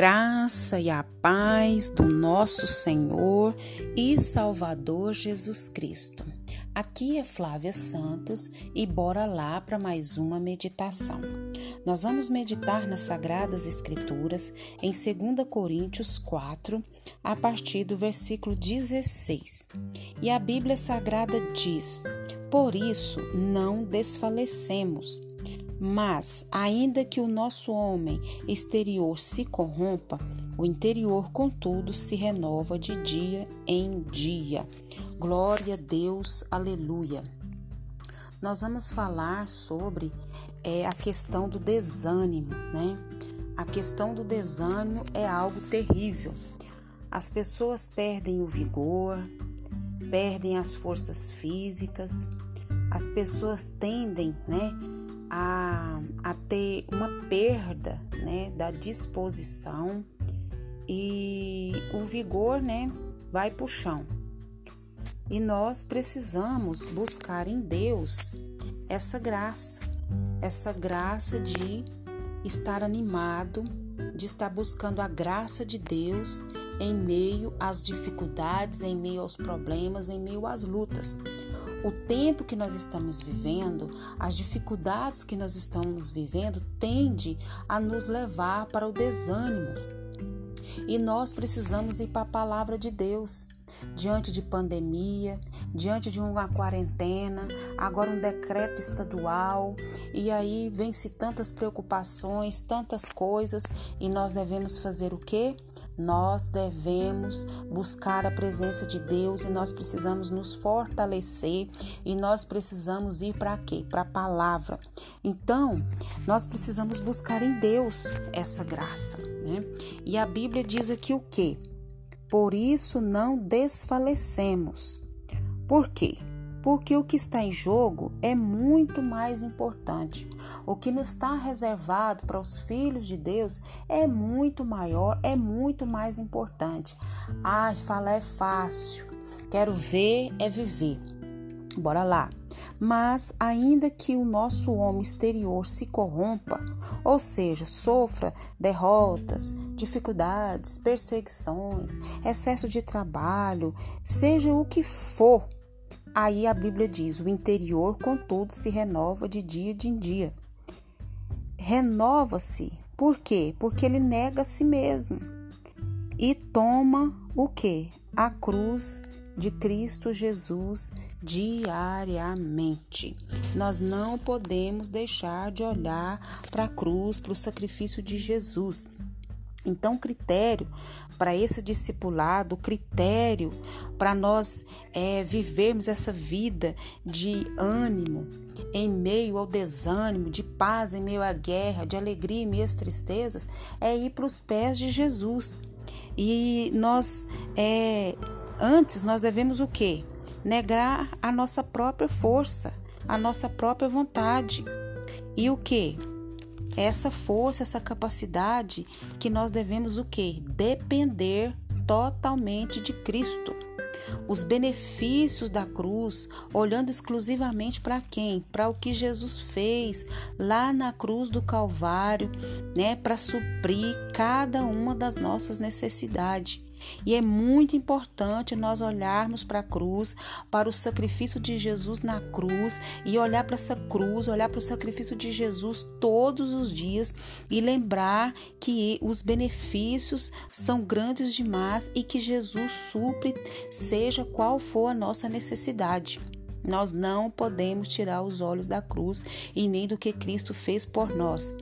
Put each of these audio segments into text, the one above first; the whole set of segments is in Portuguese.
graça e a paz do nosso Senhor e Salvador Jesus Cristo. Aqui é Flávia Santos e bora lá para mais uma meditação. Nós vamos meditar nas Sagradas Escrituras em 2 Coríntios 4, a partir do versículo 16. E a Bíblia Sagrada diz: Por isso não desfalecemos mas, ainda que o nosso homem exterior se corrompa, o interior, contudo, se renova de dia em dia. Glória a Deus, aleluia. Nós vamos falar sobre é, a questão do desânimo, né? A questão do desânimo é algo terrível. As pessoas perdem o vigor, perdem as forças físicas, as pessoas tendem, né? A, a ter uma perda né, da disposição e o vigor né, vai para o chão. E nós precisamos buscar em Deus essa graça, essa graça de estar animado, de estar buscando a graça de Deus em meio às dificuldades, em meio aos problemas, em meio às lutas o tempo que nós estamos vivendo, as dificuldades que nós estamos vivendo, tende a nos levar para o desânimo. E nós precisamos ir para a palavra de Deus. Diante de pandemia, diante de uma quarentena, agora um decreto estadual, e aí vem-se tantas preocupações, tantas coisas, e nós devemos fazer o quê? Nós devemos buscar a presença de Deus e nós precisamos nos fortalecer e nós precisamos ir para quê? Para a palavra. Então, nós precisamos buscar em Deus essa graça, né? E a Bíblia diz aqui o quê? Por isso não desfalecemos. Por quê? Porque o que está em jogo é muito mais importante. O que nos está reservado para os filhos de Deus é muito maior, é muito mais importante. Ai, falar é fácil, quero ver é viver. Bora lá. Mas, ainda que o nosso homem exterior se corrompa, ou seja, sofra derrotas, dificuldades, perseguições, excesso de trabalho, seja o que for, Aí a Bíblia diz: o interior, contudo, se renova de dia em dia. Renova-se. Por quê? Porque ele nega a si mesmo e toma o que? A cruz de Cristo Jesus diariamente. Nós não podemos deixar de olhar para a cruz, para o sacrifício de Jesus. Então, critério para esse discipulado, critério para nós é, vivermos essa vida de ânimo em meio ao desânimo, de paz em meio à guerra, de alegria em meio às tristezas, é ir para os pés de Jesus. E nós, é, antes, nós devemos o quê? Negar a nossa própria força, a nossa própria vontade. E o que? Essa força, essa capacidade que nós devemos o que? Depender totalmente de Cristo. Os benefícios da cruz, olhando exclusivamente para quem? Para o que Jesus fez lá na cruz do Calvário, né, para suprir cada uma das nossas necessidades. E é muito importante nós olharmos para a cruz, para o sacrifício de Jesus na cruz e olhar para essa cruz, olhar para o sacrifício de Jesus todos os dias e lembrar que os benefícios são grandes demais e que Jesus supre, seja qual for a nossa necessidade. Nós não podemos tirar os olhos da cruz e nem do que Cristo fez por nós.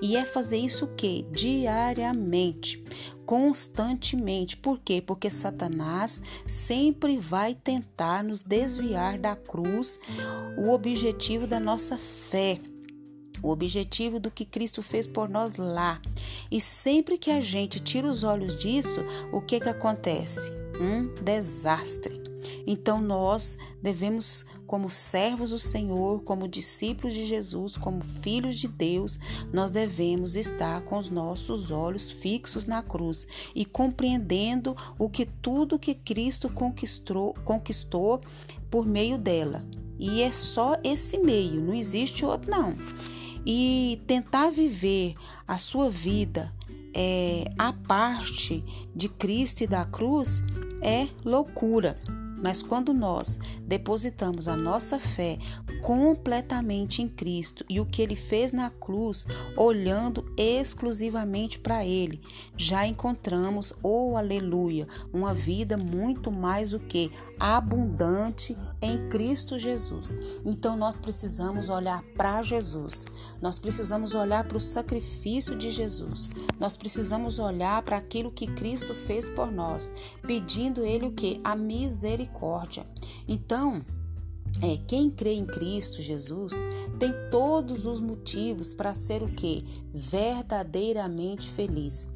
E é fazer isso que? Diariamente, constantemente. Por quê? Porque Satanás sempre vai tentar nos desviar da cruz, o objetivo da nossa fé o objetivo do que Cristo fez por nós lá. E sempre que a gente tira os olhos disso, o que que acontece? Um desastre. Então nós devemos, como servos do Senhor, como discípulos de Jesus, como filhos de Deus, nós devemos estar com os nossos olhos fixos na cruz e compreendendo o que tudo que Cristo conquistou, conquistou por meio dela. E é só esse meio, não existe outro não. E tentar viver a sua vida é, a parte de Cristo e da cruz é loucura. Mas quando nós depositamos a nossa fé completamente em Cristo e o que ele fez na cruz, olhando exclusivamente para ele, já encontramos, oh aleluia, uma vida muito mais o que abundante em Cristo Jesus. Então nós precisamos olhar para Jesus. Nós precisamos olhar para o sacrifício de Jesus. Nós precisamos olhar para aquilo que Cristo fez por nós, pedindo ele o que? A misericórdia. Então, é, quem crê em Cristo Jesus tem todos os motivos para ser o que? Verdadeiramente feliz.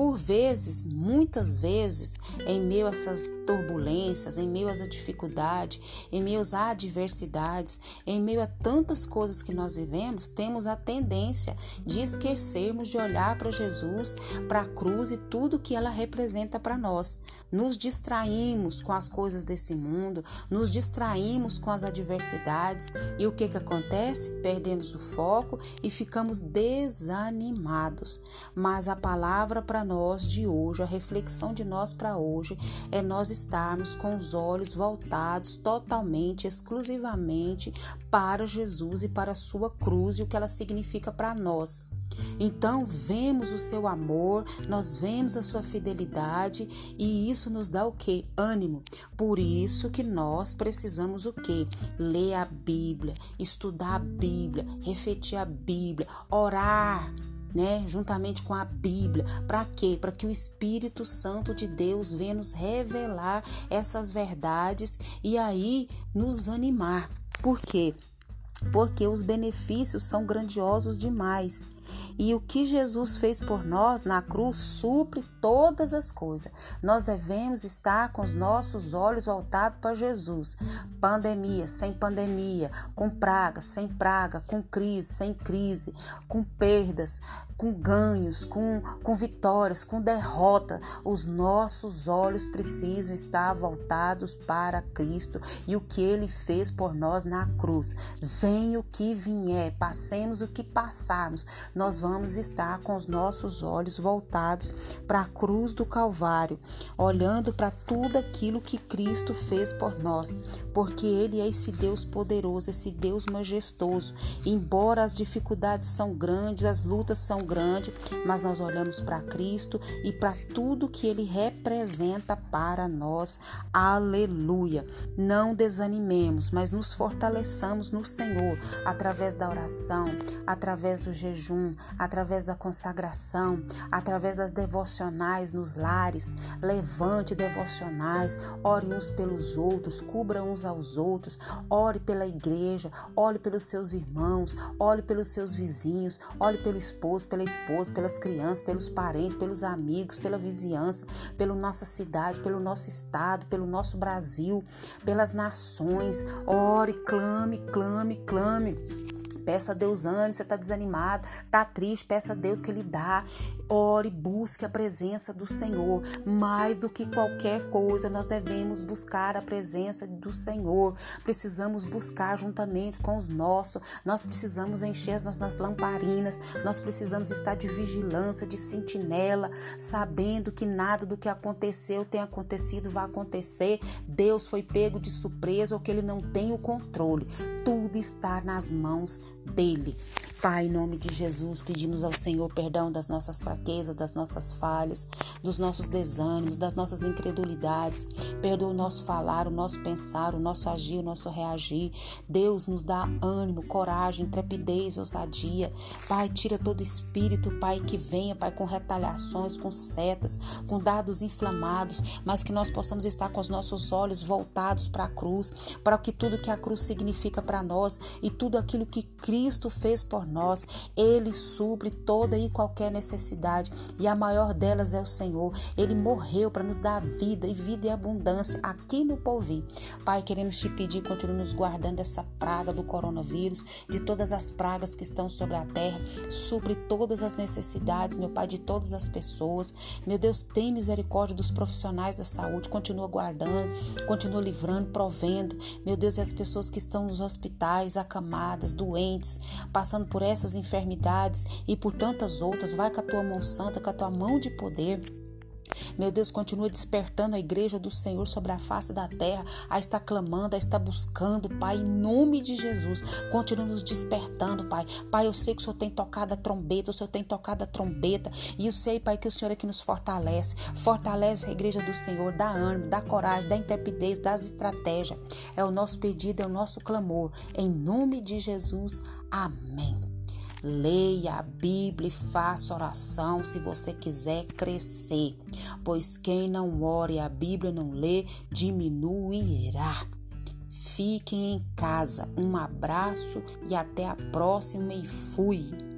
Por vezes, muitas vezes, em meio a essas turbulências, em meio às dificuldades, em meio às adversidades, em meio a tantas coisas que nós vivemos, temos a tendência de esquecermos de olhar para Jesus, para a cruz e tudo que ela representa para nós. Nos distraímos com as coisas desse mundo, nos distraímos com as adversidades e o que que acontece? Perdemos o foco e ficamos desanimados. Mas a palavra para nós de hoje, a reflexão de nós para hoje, é nós estarmos com os olhos voltados totalmente, exclusivamente para Jesus e para a sua cruz e o que ela significa para nós. Então, vemos o seu amor, nós vemos a sua fidelidade e isso nos dá o que? Ânimo. Por isso que nós precisamos o que? Ler a Bíblia, estudar a Bíblia, refletir a Bíblia, orar né, juntamente com a Bíblia. Para quê? Para que o Espírito Santo de Deus venha nos revelar essas verdades e aí nos animar. Por quê? Porque os benefícios são grandiosos demais. E o que Jesus fez por nós na cruz supre todas as coisas. Nós devemos estar com os nossos olhos voltados para Jesus. Pandemia, sem pandemia, com praga, sem praga, com crise, sem crise, com perdas, com ganhos, com, com vitórias, com derrota. Os nossos olhos precisam estar voltados para Cristo e o que ele fez por nós na cruz. Venha o que vier, passemos o que passarmos, nós vamos estar com os nossos olhos voltados para a cruz do Calvário, olhando para tudo aquilo que Cristo fez por nós, porque ele é esse Deus poderoso, esse Deus majestoso. Embora as dificuldades são grandes, as lutas são grande, mas nós olhamos para Cristo e para tudo que ele representa para nós. Aleluia! Não desanimemos, mas nos fortaleçamos no Senhor através da oração, através do jejum, através da consagração, através das devocionais nos lares. Levante devocionais, ore uns pelos outros, cubra uns aos outros, ore pela igreja, ore pelos seus irmãos, ore pelos seus vizinhos, ore pelo esposo, pela pela esposa, pelas crianças, pelos parentes, pelos amigos, pela vizinhança, pela nossa cidade, pelo nosso estado, pelo nosso Brasil, pelas nações. Ore, clame, clame, clame. Peça a Deus ânimo, você está desanimado, está triste, peça a Deus que Ele dá. Ore, busque a presença do Senhor. Mais do que qualquer coisa, nós devemos buscar a presença do Senhor. Precisamos buscar juntamente com os nossos. Nós precisamos encher as nossas lamparinas. Nós precisamos estar de vigilância, de sentinela, sabendo que nada do que aconteceu tem acontecido, vai acontecer. Deus foi pego de surpresa ou que Ele não tem o controle. Tudo está nas mãos daily Pai, em nome de Jesus, pedimos ao Senhor perdão das nossas fraquezas, das nossas falhas, dos nossos desânimos, das nossas incredulidades. Perdoa o nosso falar, o nosso pensar, o nosso agir, o nosso reagir. Deus nos dá ânimo, coragem, intrepidez, ousadia. Pai, tira todo espírito, Pai, que venha, Pai, com retaliações, com setas, com dados inflamados, mas que nós possamos estar com os nossos olhos voltados para a cruz, para que tudo que a cruz significa para nós e tudo aquilo que Cristo fez por nós, Ele supre toda e qualquer necessidade e a maior delas é o Senhor. Ele morreu para nos dar vida e vida e abundância aqui no Povi. Pai, queremos te pedir, continue nos guardando dessa praga do coronavírus, de todas as pragas que estão sobre a terra, supre todas as necessidades, meu Pai, de todas as pessoas. Meu Deus, tem misericórdia dos profissionais da saúde, continua guardando, continua livrando, provendo. Meu Deus, e as pessoas que estão nos hospitais, acamadas, doentes, passando por por essas enfermidades e por tantas outras. Vai com a tua mão santa, com a tua mão de poder. Meu Deus, continua despertando a igreja do Senhor sobre a face da terra, a estar clamando, a estar buscando, Pai, em nome de Jesus. Continua nos despertando, Pai. Pai, eu sei que o Senhor tem tocado a trombeta, o Senhor tem tocado a trombeta, e eu sei, Pai, que o Senhor é que nos fortalece. Fortalece a igreja do Senhor, dá ânimo, dá coragem, dá intrepidez, dá estratégias. É o nosso pedido, é o nosso clamor. Em nome de Jesus, amém. Leia a Bíblia e faça oração se você quiser crescer, pois quem não ore a Bíblia não lê, diminuirá. Fiquem em casa. Um abraço e até a próxima e fui.